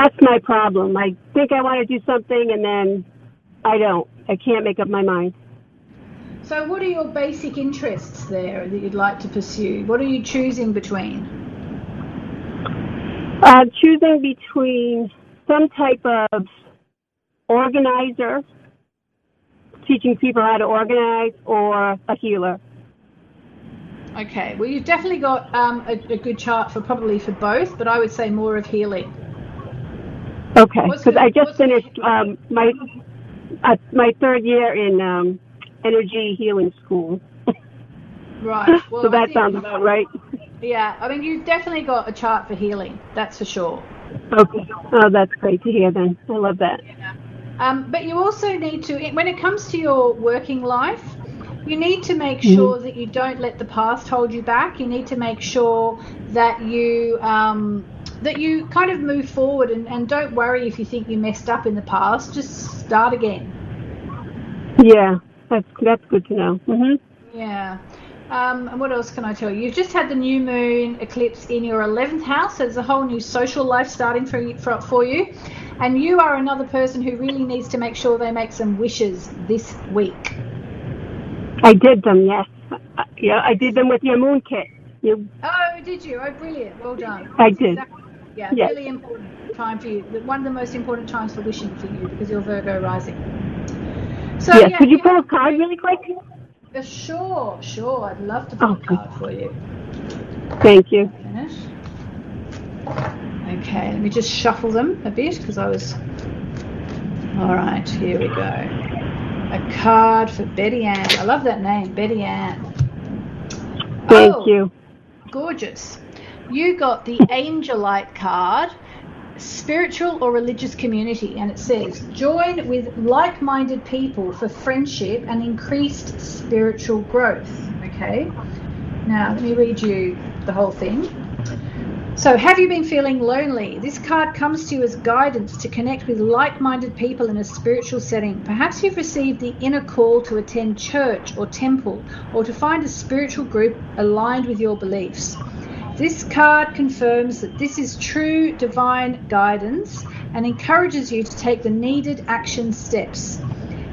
[SPEAKER 6] That's my problem. I think I want to do something and then I don't. I can't make up my mind.
[SPEAKER 2] So, what are your basic interests there that you'd like to pursue? What are you choosing between?
[SPEAKER 6] Uh, choosing between some type of organizer, teaching people how to organize, or a healer.
[SPEAKER 2] Okay, well, you've definitely got um, a, a, good chart for probably for both, but I would say more of healing.
[SPEAKER 6] Okay, because I just finished um, my uh, my third year in um, energy healing school.
[SPEAKER 2] Right.
[SPEAKER 6] Well, so that sounds about right.
[SPEAKER 2] Yeah, I mean, you've definitely got a chart for healing. That's for sure.
[SPEAKER 6] Okay. Oh, that's great to hear. Then I love that.
[SPEAKER 2] Yeah. Um, but you also need to, when it comes to your working life, you need to make mm-hmm. sure that you don't let the past hold you back. You need to make sure that you um, that you kind of move forward and, and don't worry if you think you messed up in the past. Just start again.
[SPEAKER 6] Yeah, that's that's good to know. Mm-hmm.
[SPEAKER 2] Yeah. Um, and what else can I tell you? You've just had the new moon eclipse in your 11th house. So there's a whole new social life starting for you, for, for you. And you are another person who really needs to make sure they make some wishes this week.
[SPEAKER 6] I did them, yes. Uh, yeah, I did them with your moon kit. You...
[SPEAKER 2] Oh, did you? Oh, brilliant. Well done.
[SPEAKER 6] I did.
[SPEAKER 2] Exactly, yeah, yes. really important time for you. One of the most important times for wishing for you because you're Virgo rising.
[SPEAKER 6] So, yes. Yeah, Could you, pull a card really quick?
[SPEAKER 2] Uh, sure, sure. I'd love to pull okay. a card for you.
[SPEAKER 6] Thank you.
[SPEAKER 2] Okay, let me just shuffle them a bit because I was. All right, here we go. A card for Betty Ann. I love that name, Betty Ann.
[SPEAKER 6] Thank oh, you.
[SPEAKER 2] Gorgeous. You got the Angelite card spiritual or religious community, and it says join with like minded people for friendship and increased spiritual growth. Okay, now let me read you the whole thing. So, have you been feeling lonely? This card comes to you as guidance to connect with like minded people in a spiritual setting. Perhaps you've received the inner call to attend church or temple or to find a spiritual group aligned with your beliefs. This card confirms that this is true divine guidance and encourages you to take the needed action steps.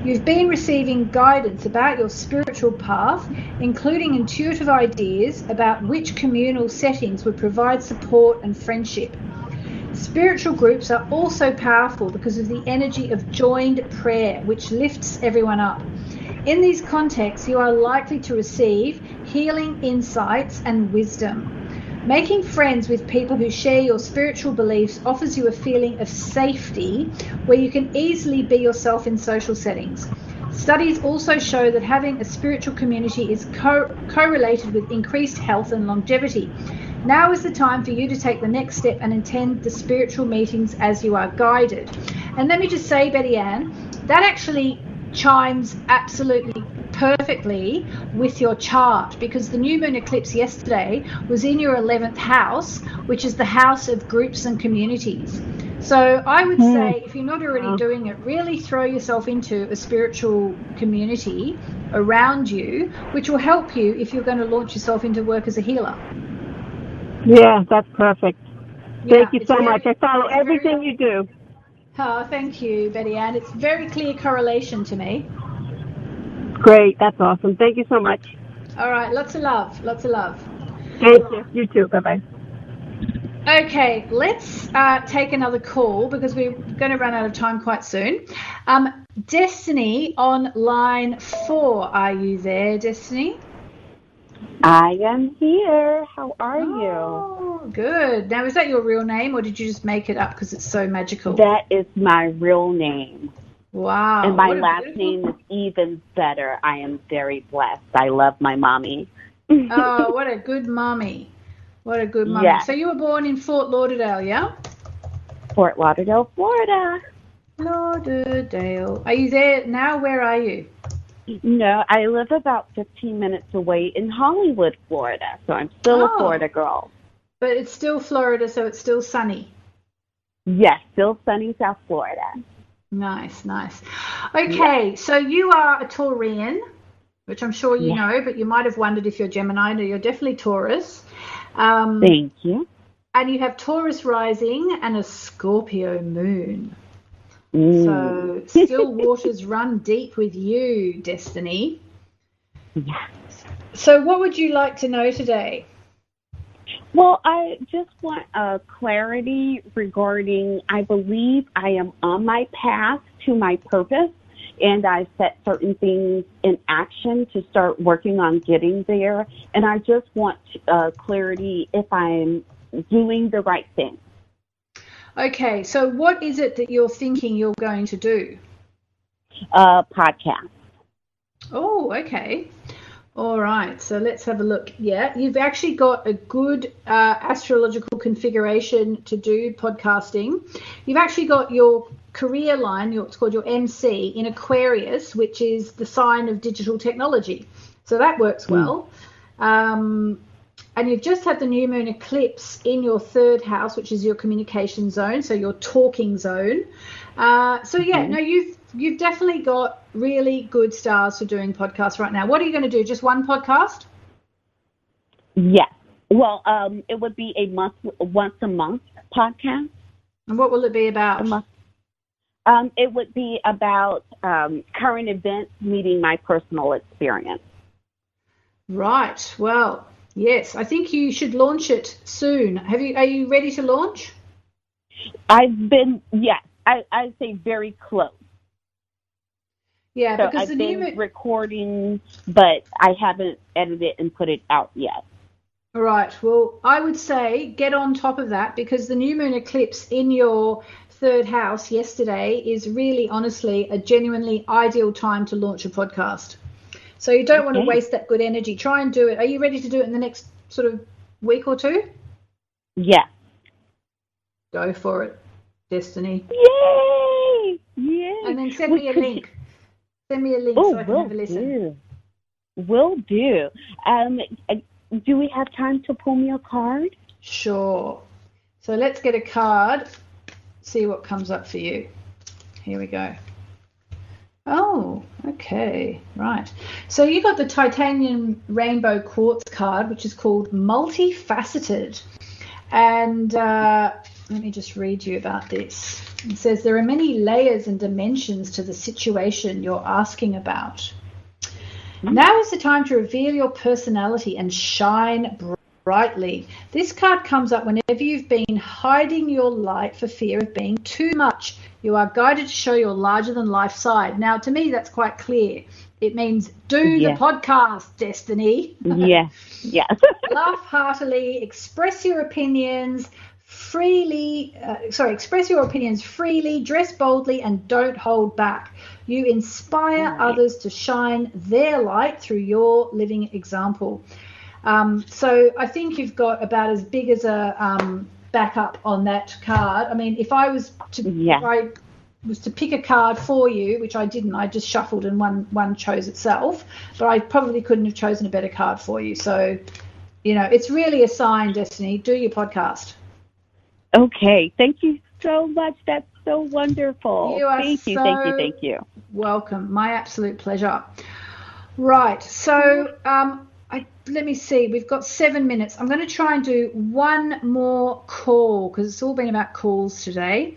[SPEAKER 2] You've been receiving guidance about your spiritual path, including intuitive ideas about which communal settings would provide support and friendship. Spiritual groups are also powerful because of the energy of joined prayer, which lifts everyone up. In these contexts, you are likely to receive healing insights and wisdom. Making friends with people who share your spiritual beliefs offers you a feeling of safety where you can easily be yourself in social settings. Studies also show that having a spiritual community is co- correlated with increased health and longevity. Now is the time for you to take the next step and attend the spiritual meetings as you are guided. And let me just say, Betty Ann, that actually chimes absolutely perfectly with your chart because the new moon eclipse yesterday was in your 11th house, which is the house of groups and communities. So I would mm. say if you're not already doing it, really throw yourself into a spiritual community around you, which will help you if you're going to launch yourself into work as a healer.
[SPEAKER 6] Yeah, that's perfect. Yeah, thank you so very, much. I follow everything very, you do.
[SPEAKER 2] Oh, thank you, Betty Ann. It's very clear correlation to me.
[SPEAKER 6] Great. That's awesome. Thank you so much.
[SPEAKER 2] All right. Lots of love. Lots of love.
[SPEAKER 6] Thank you. You too. Bye bye.
[SPEAKER 2] Okay, let's uh, take another call because we're going to run out of time quite soon. Um, Destiny on line four. Are you there, Destiny?
[SPEAKER 7] I am here. How are
[SPEAKER 2] oh, you? Good. Now, is that your real name or did you just make it up because it's so magical?
[SPEAKER 7] That is my real name.
[SPEAKER 2] Wow.
[SPEAKER 7] And my last name is even better. I am very blessed. I love my mommy.
[SPEAKER 2] oh, what a good mommy. What a good mommy. Yes. So you were born in Fort Lauderdale, yeah?
[SPEAKER 7] Fort Lauderdale, Florida.
[SPEAKER 2] Lauderdale. Are you there now? Where are you?
[SPEAKER 7] No, I live about 15 minutes away in Hollywood, Florida. So I'm still oh. a Florida girl.
[SPEAKER 2] But it's still Florida, so it's still sunny.
[SPEAKER 7] Yes, still sunny South Florida.
[SPEAKER 2] Nice, nice. Okay, yeah. so you are a Taurian, which I'm sure you yeah. know, but you might have wondered if you're Gemini. No, you're definitely Taurus.
[SPEAKER 7] Um, Thank you.
[SPEAKER 2] And you have Taurus rising and a Scorpio moon. Mm. So still waters run deep with you, Destiny.
[SPEAKER 7] Yes.
[SPEAKER 2] So what would you like to know today?
[SPEAKER 7] Well, I just want uh, clarity regarding. I believe I am on my path to my purpose, and I set certain things in action to start working on getting there. And I just want uh, clarity if I'm doing the right thing.
[SPEAKER 2] Okay, so what is it that you're thinking you're going to do?
[SPEAKER 7] A podcast.
[SPEAKER 2] Oh, okay. All right, so let's have a look. Yeah, you've actually got a good uh, astrological configuration to do podcasting. You've actually got your career line, your, it's called your MC, in Aquarius, which is the sign of digital technology. So that works hmm. well. Mm. Um, and you've just had the new moon eclipse in your third house, which is your communication zone, so your talking zone. Uh, so yeah, mm-hmm. no, you've you've definitely got really good stars for doing podcasts right now. What are you going to do? Just one podcast?
[SPEAKER 7] Yes. Well, um, it would be a month, once a month podcast.
[SPEAKER 2] And what will it be about?
[SPEAKER 7] Um, it would be about um, current events meeting my personal experience.
[SPEAKER 2] Right. Well, yes. I think you should launch it soon. Have you? Are you ready to launch?
[SPEAKER 7] I've been. Yes. I I say very close.
[SPEAKER 2] Yeah,
[SPEAKER 7] so
[SPEAKER 2] because
[SPEAKER 7] I've
[SPEAKER 2] the
[SPEAKER 7] been
[SPEAKER 2] new
[SPEAKER 7] recording, but I haven't edited and put it out yet.
[SPEAKER 2] Right. Well, I would say get on top of that because the new moon eclipse in your third house yesterday is really, honestly, a genuinely ideal time to launch a podcast. So you don't okay. want to waste that good energy. Try and do it. Are you ready to do it in the next sort of week or two?
[SPEAKER 7] Yeah.
[SPEAKER 2] Go for it, Destiny.
[SPEAKER 7] Yay! Yay!
[SPEAKER 2] And then send me a link. Send me a link oh, so I can have a listen.
[SPEAKER 7] Do. Will do. Um, do we have time to pull me a card?
[SPEAKER 2] Sure. So let's get a card, see what comes up for you. Here we go. Oh, okay, right. So you got the titanium rainbow quartz card, which is called multifaceted. And uh, let me just read you about this. It says there are many layers and dimensions to the situation you're asking about. Mm-hmm. Now is the time to reveal your personality and shine brightly. This card comes up whenever you've been hiding your light for fear of being too much. You are guided to show your larger than life side. Now, to me, that's quite clear. It means do yeah. the podcast, Destiny.
[SPEAKER 7] Yeah, yeah.
[SPEAKER 2] Laugh heartily, express your opinions, freely, uh, sorry, express your opinions freely, dress boldly, and don't hold back. You inspire right. others to shine their light through your living example. Um, so I think you've got about as big as a um, backup on that card. I mean, if I was to, yeah. if I was to pick a card for you, which I didn't, I just shuffled and one one chose itself. But I probably couldn't have chosen a better card for you. So, you know, it's really a sign, Destiny. Do your podcast.
[SPEAKER 7] Okay. Thank you so much. That's so wonderful.
[SPEAKER 2] You are
[SPEAKER 7] thank
[SPEAKER 2] so
[SPEAKER 7] you. Thank you. Thank you.
[SPEAKER 2] Welcome. My absolute pleasure. Right. So, um, I, let me see. We've got seven minutes. I'm going to try and do one more call because it's all been about calls today.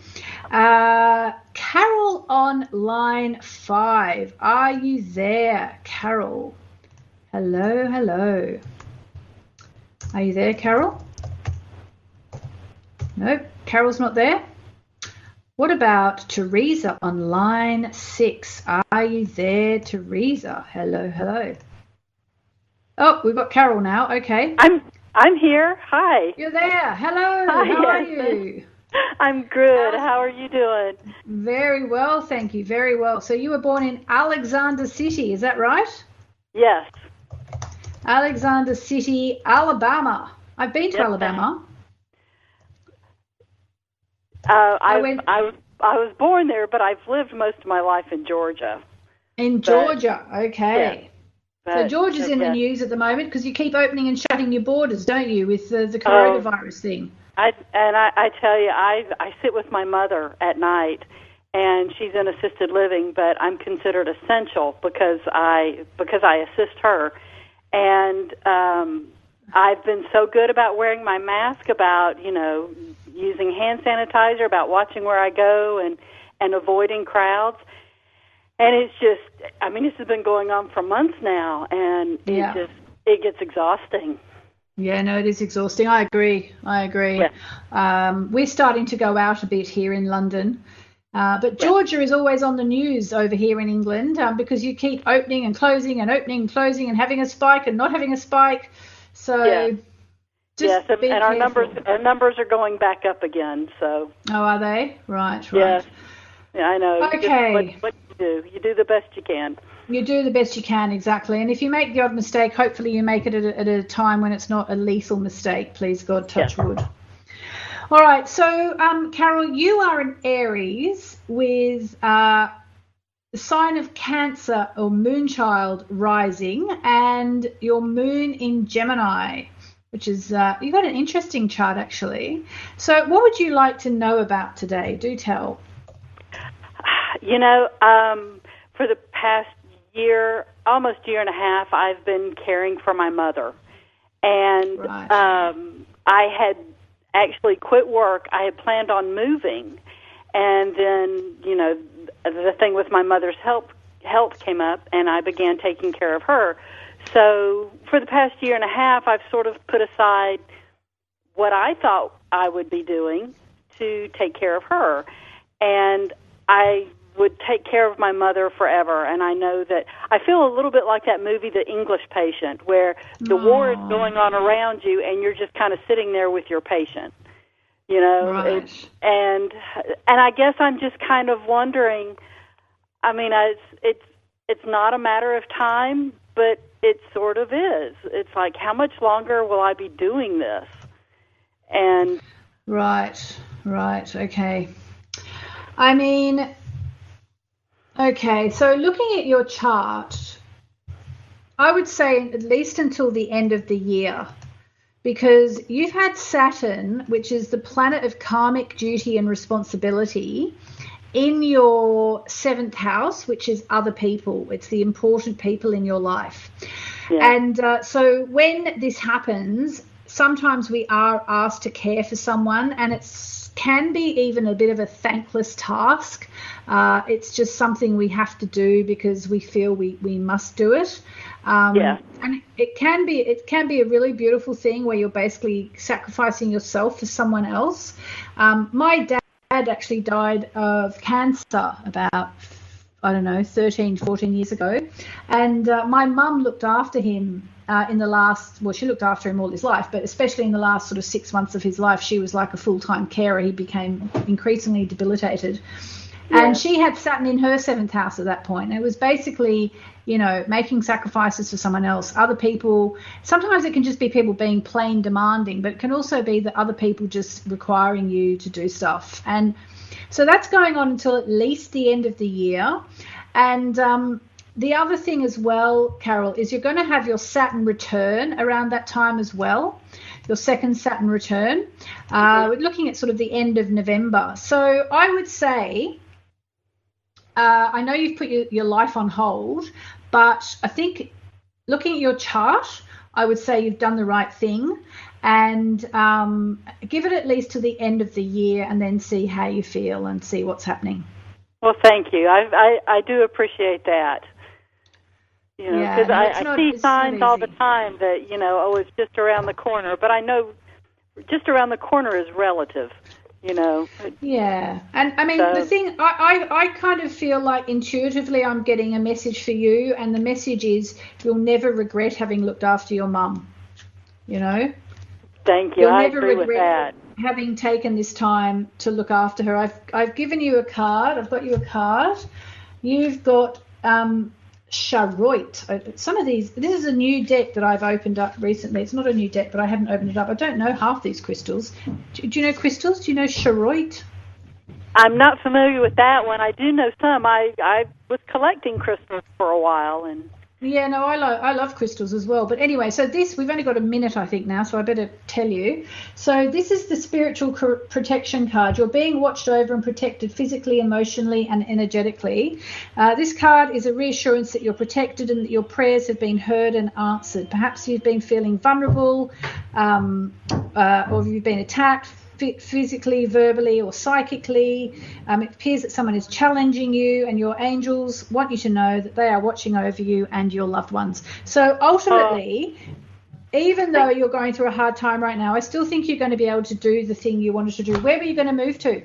[SPEAKER 2] Uh, Carol on line five. Are you there, Carol? Hello, hello. Are you there, Carol? No, Carol's not there. What about Teresa on line six? Are you there, Teresa? Hello, hello. Oh, we've got Carol now. Okay.
[SPEAKER 8] I'm I'm here. Hi.
[SPEAKER 2] You're there. Hello. Hi, How are you?
[SPEAKER 8] I'm good. How are you doing?
[SPEAKER 2] Very well, thank you. Very well. So you were born in Alexander City, is that right?
[SPEAKER 8] Yes.
[SPEAKER 2] Alexander City, Alabama. I've been to yes, Alabama.
[SPEAKER 8] Uh, I, I, went, I, I was born there, but I've lived most of my life in Georgia.
[SPEAKER 2] In Georgia, but, okay. Yeah, so Georgia's in yeah. the news at the moment because you keep opening and shutting your borders, don't you, with the, the oh. coronavirus thing?
[SPEAKER 8] I and I, I tell you, I I sit with my mother at night, and she's in assisted living, but I'm considered essential because I because I assist her, and um, I've been so good about wearing my mask, about you know using hand sanitizer, about watching where I go and and avoiding crowds. And it's just I mean this has been going on for months now and yeah. it just it gets exhausting.
[SPEAKER 2] Yeah, no, it is exhausting. I agree. I agree. Yeah. Um, we're starting to go out a bit here in London. Uh, but Georgia yeah. is always on the news over here in England um, because you keep opening and closing and opening and closing and having a spike and not having a spike. So
[SPEAKER 8] yeah. Just yes, and our numbers our numbers are going back up again. So.
[SPEAKER 2] Oh, are they? Right. Right.
[SPEAKER 8] Yes. Yeah, I know.
[SPEAKER 2] Okay.
[SPEAKER 8] What, what you do, you do the best you can.
[SPEAKER 2] You do the best you can, exactly. And if you make the odd mistake, hopefully you make it at a, at a time when it's not a lethal mistake. Please God, touch yeah. wood. All right. So, um, Carol, you are an Aries with uh, the sign of Cancer or Moonchild rising, and your Moon in Gemini which is uh, you've got an interesting chart actually. So, what would you like to know about today? Do tell.
[SPEAKER 8] You know, um, for the past year, almost year and a half, I've been caring for my mother, and right. um, I had actually quit work. I had planned on moving, and then you know the thing with my mother's health health came up, and I began taking care of her. So for the past year and a half, I've sort of put aside what I thought I would be doing to take care of her. And I would take care of my mother forever. And I know that I feel a little bit like that movie, The English Patient, where the Aww. war is going on around you and you're just kind of sitting there with your patient. You know,
[SPEAKER 2] right.
[SPEAKER 8] and and I guess I'm just kind of wondering. I mean, it's it's it's not a matter of time, but it sort of is. It's like, how much longer will I be doing this? And
[SPEAKER 2] right, right, okay. I mean, okay. So looking at your chart, I would say at least until the end of the year, because you've had Saturn, which is the planet of karmic duty and responsibility, in your seventh house, which is other people. It's the important people in your life. Yeah. And uh, so when this happens, sometimes we are asked to care for someone, and it can be even a bit of a thankless task. Uh, it's just something we have to do because we feel we, we must do it.
[SPEAKER 8] Um, yeah.
[SPEAKER 2] And it can be it can be a really beautiful thing where you're basically sacrificing yourself for someone else. Um, my dad dad actually died of cancer about I don't know 13 14 years ago. And uh, my mum looked after him uh, in the last well she looked after him all his life but especially in the last sort of 6 months of his life she was like a full-time carer. He became increasingly debilitated yeah. and she had Saturn in her seventh house at that point it was basically you know, making sacrifices for someone else. Other people, sometimes it can just be people being plain demanding, but it can also be that other people just requiring you to do stuff. And so that's going on until at least the end of the year. And um, the other thing as well, Carol, is you're going to have your Saturn return around that time as well. Your second Saturn return. Uh, we're looking at sort of the end of November. So I would say, uh, I know you've put your, your life on hold, but I think looking at your chart, I would say you've done the right thing and um, give it at least to the end of the year and then see how you feel and see what's happening.
[SPEAKER 8] Well, thank you. I, I, I do appreciate that. You know, because yeah, I, I see signs all the time that, you know, oh, it's just around the corner. But I know just around the corner is relative you know.
[SPEAKER 2] Yeah, and I mean so, the thing, I, I I kind of feel like intuitively I'm getting a message for you, and the message is you'll never regret having looked after your mum. You know.
[SPEAKER 8] Thank you.
[SPEAKER 2] You'll
[SPEAKER 8] I
[SPEAKER 2] never regret having taken this time to look after her. I've I've given you a card. I've got you a card. You've got um, charoite. Uh, some of these, this is a new deck that I've opened up recently. It's not a new deck, but I haven't opened it up. I don't know half these crystals. Do, do you know crystals? Do you know charoite?
[SPEAKER 8] I'm not familiar with that one. I do know some. I I was collecting crystals for a while, and
[SPEAKER 2] yeah, no, I love I love crystals as well. But anyway, so this we've only got a minute, I think now, so I better tell you. So this is the spiritual protection card. You're being watched over and protected physically, emotionally, and energetically. Uh, this card is a reassurance that you're protected and that your prayers have been heard and answered. Perhaps you've been feeling vulnerable, um, uh, or you've been attacked, physically, verbally, or psychically. Um, it appears that someone is challenging you, and your angels want you to know that they are watching over you and your loved ones. So ultimately, even though you're going through a hard time right now, I still think you're going to be able to do the thing you wanted to do. Where were you going to move to?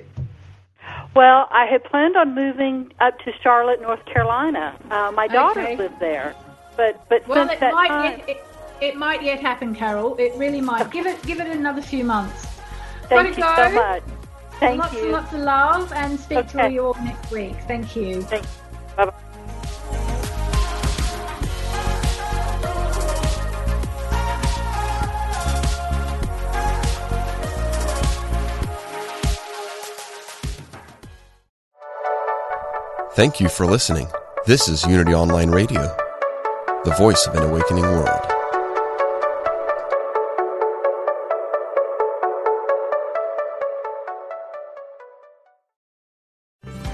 [SPEAKER 8] Well, I had planned on moving up to Charlotte, North Carolina. Uh, my daughters okay. lives there, but but
[SPEAKER 2] well,
[SPEAKER 8] since that
[SPEAKER 2] might,
[SPEAKER 8] time,
[SPEAKER 2] it, it, it might yet happen, Carol. It really might. Give it give it another few months.
[SPEAKER 8] Thank you
[SPEAKER 2] go.
[SPEAKER 8] so much. Thank
[SPEAKER 2] lots
[SPEAKER 8] you.
[SPEAKER 2] and lots of love and speak okay. to all you all next week. Thank you.
[SPEAKER 8] Thank you. Bye-bye.
[SPEAKER 9] Thank you for listening. This is Unity Online Radio, the voice of an awakening world.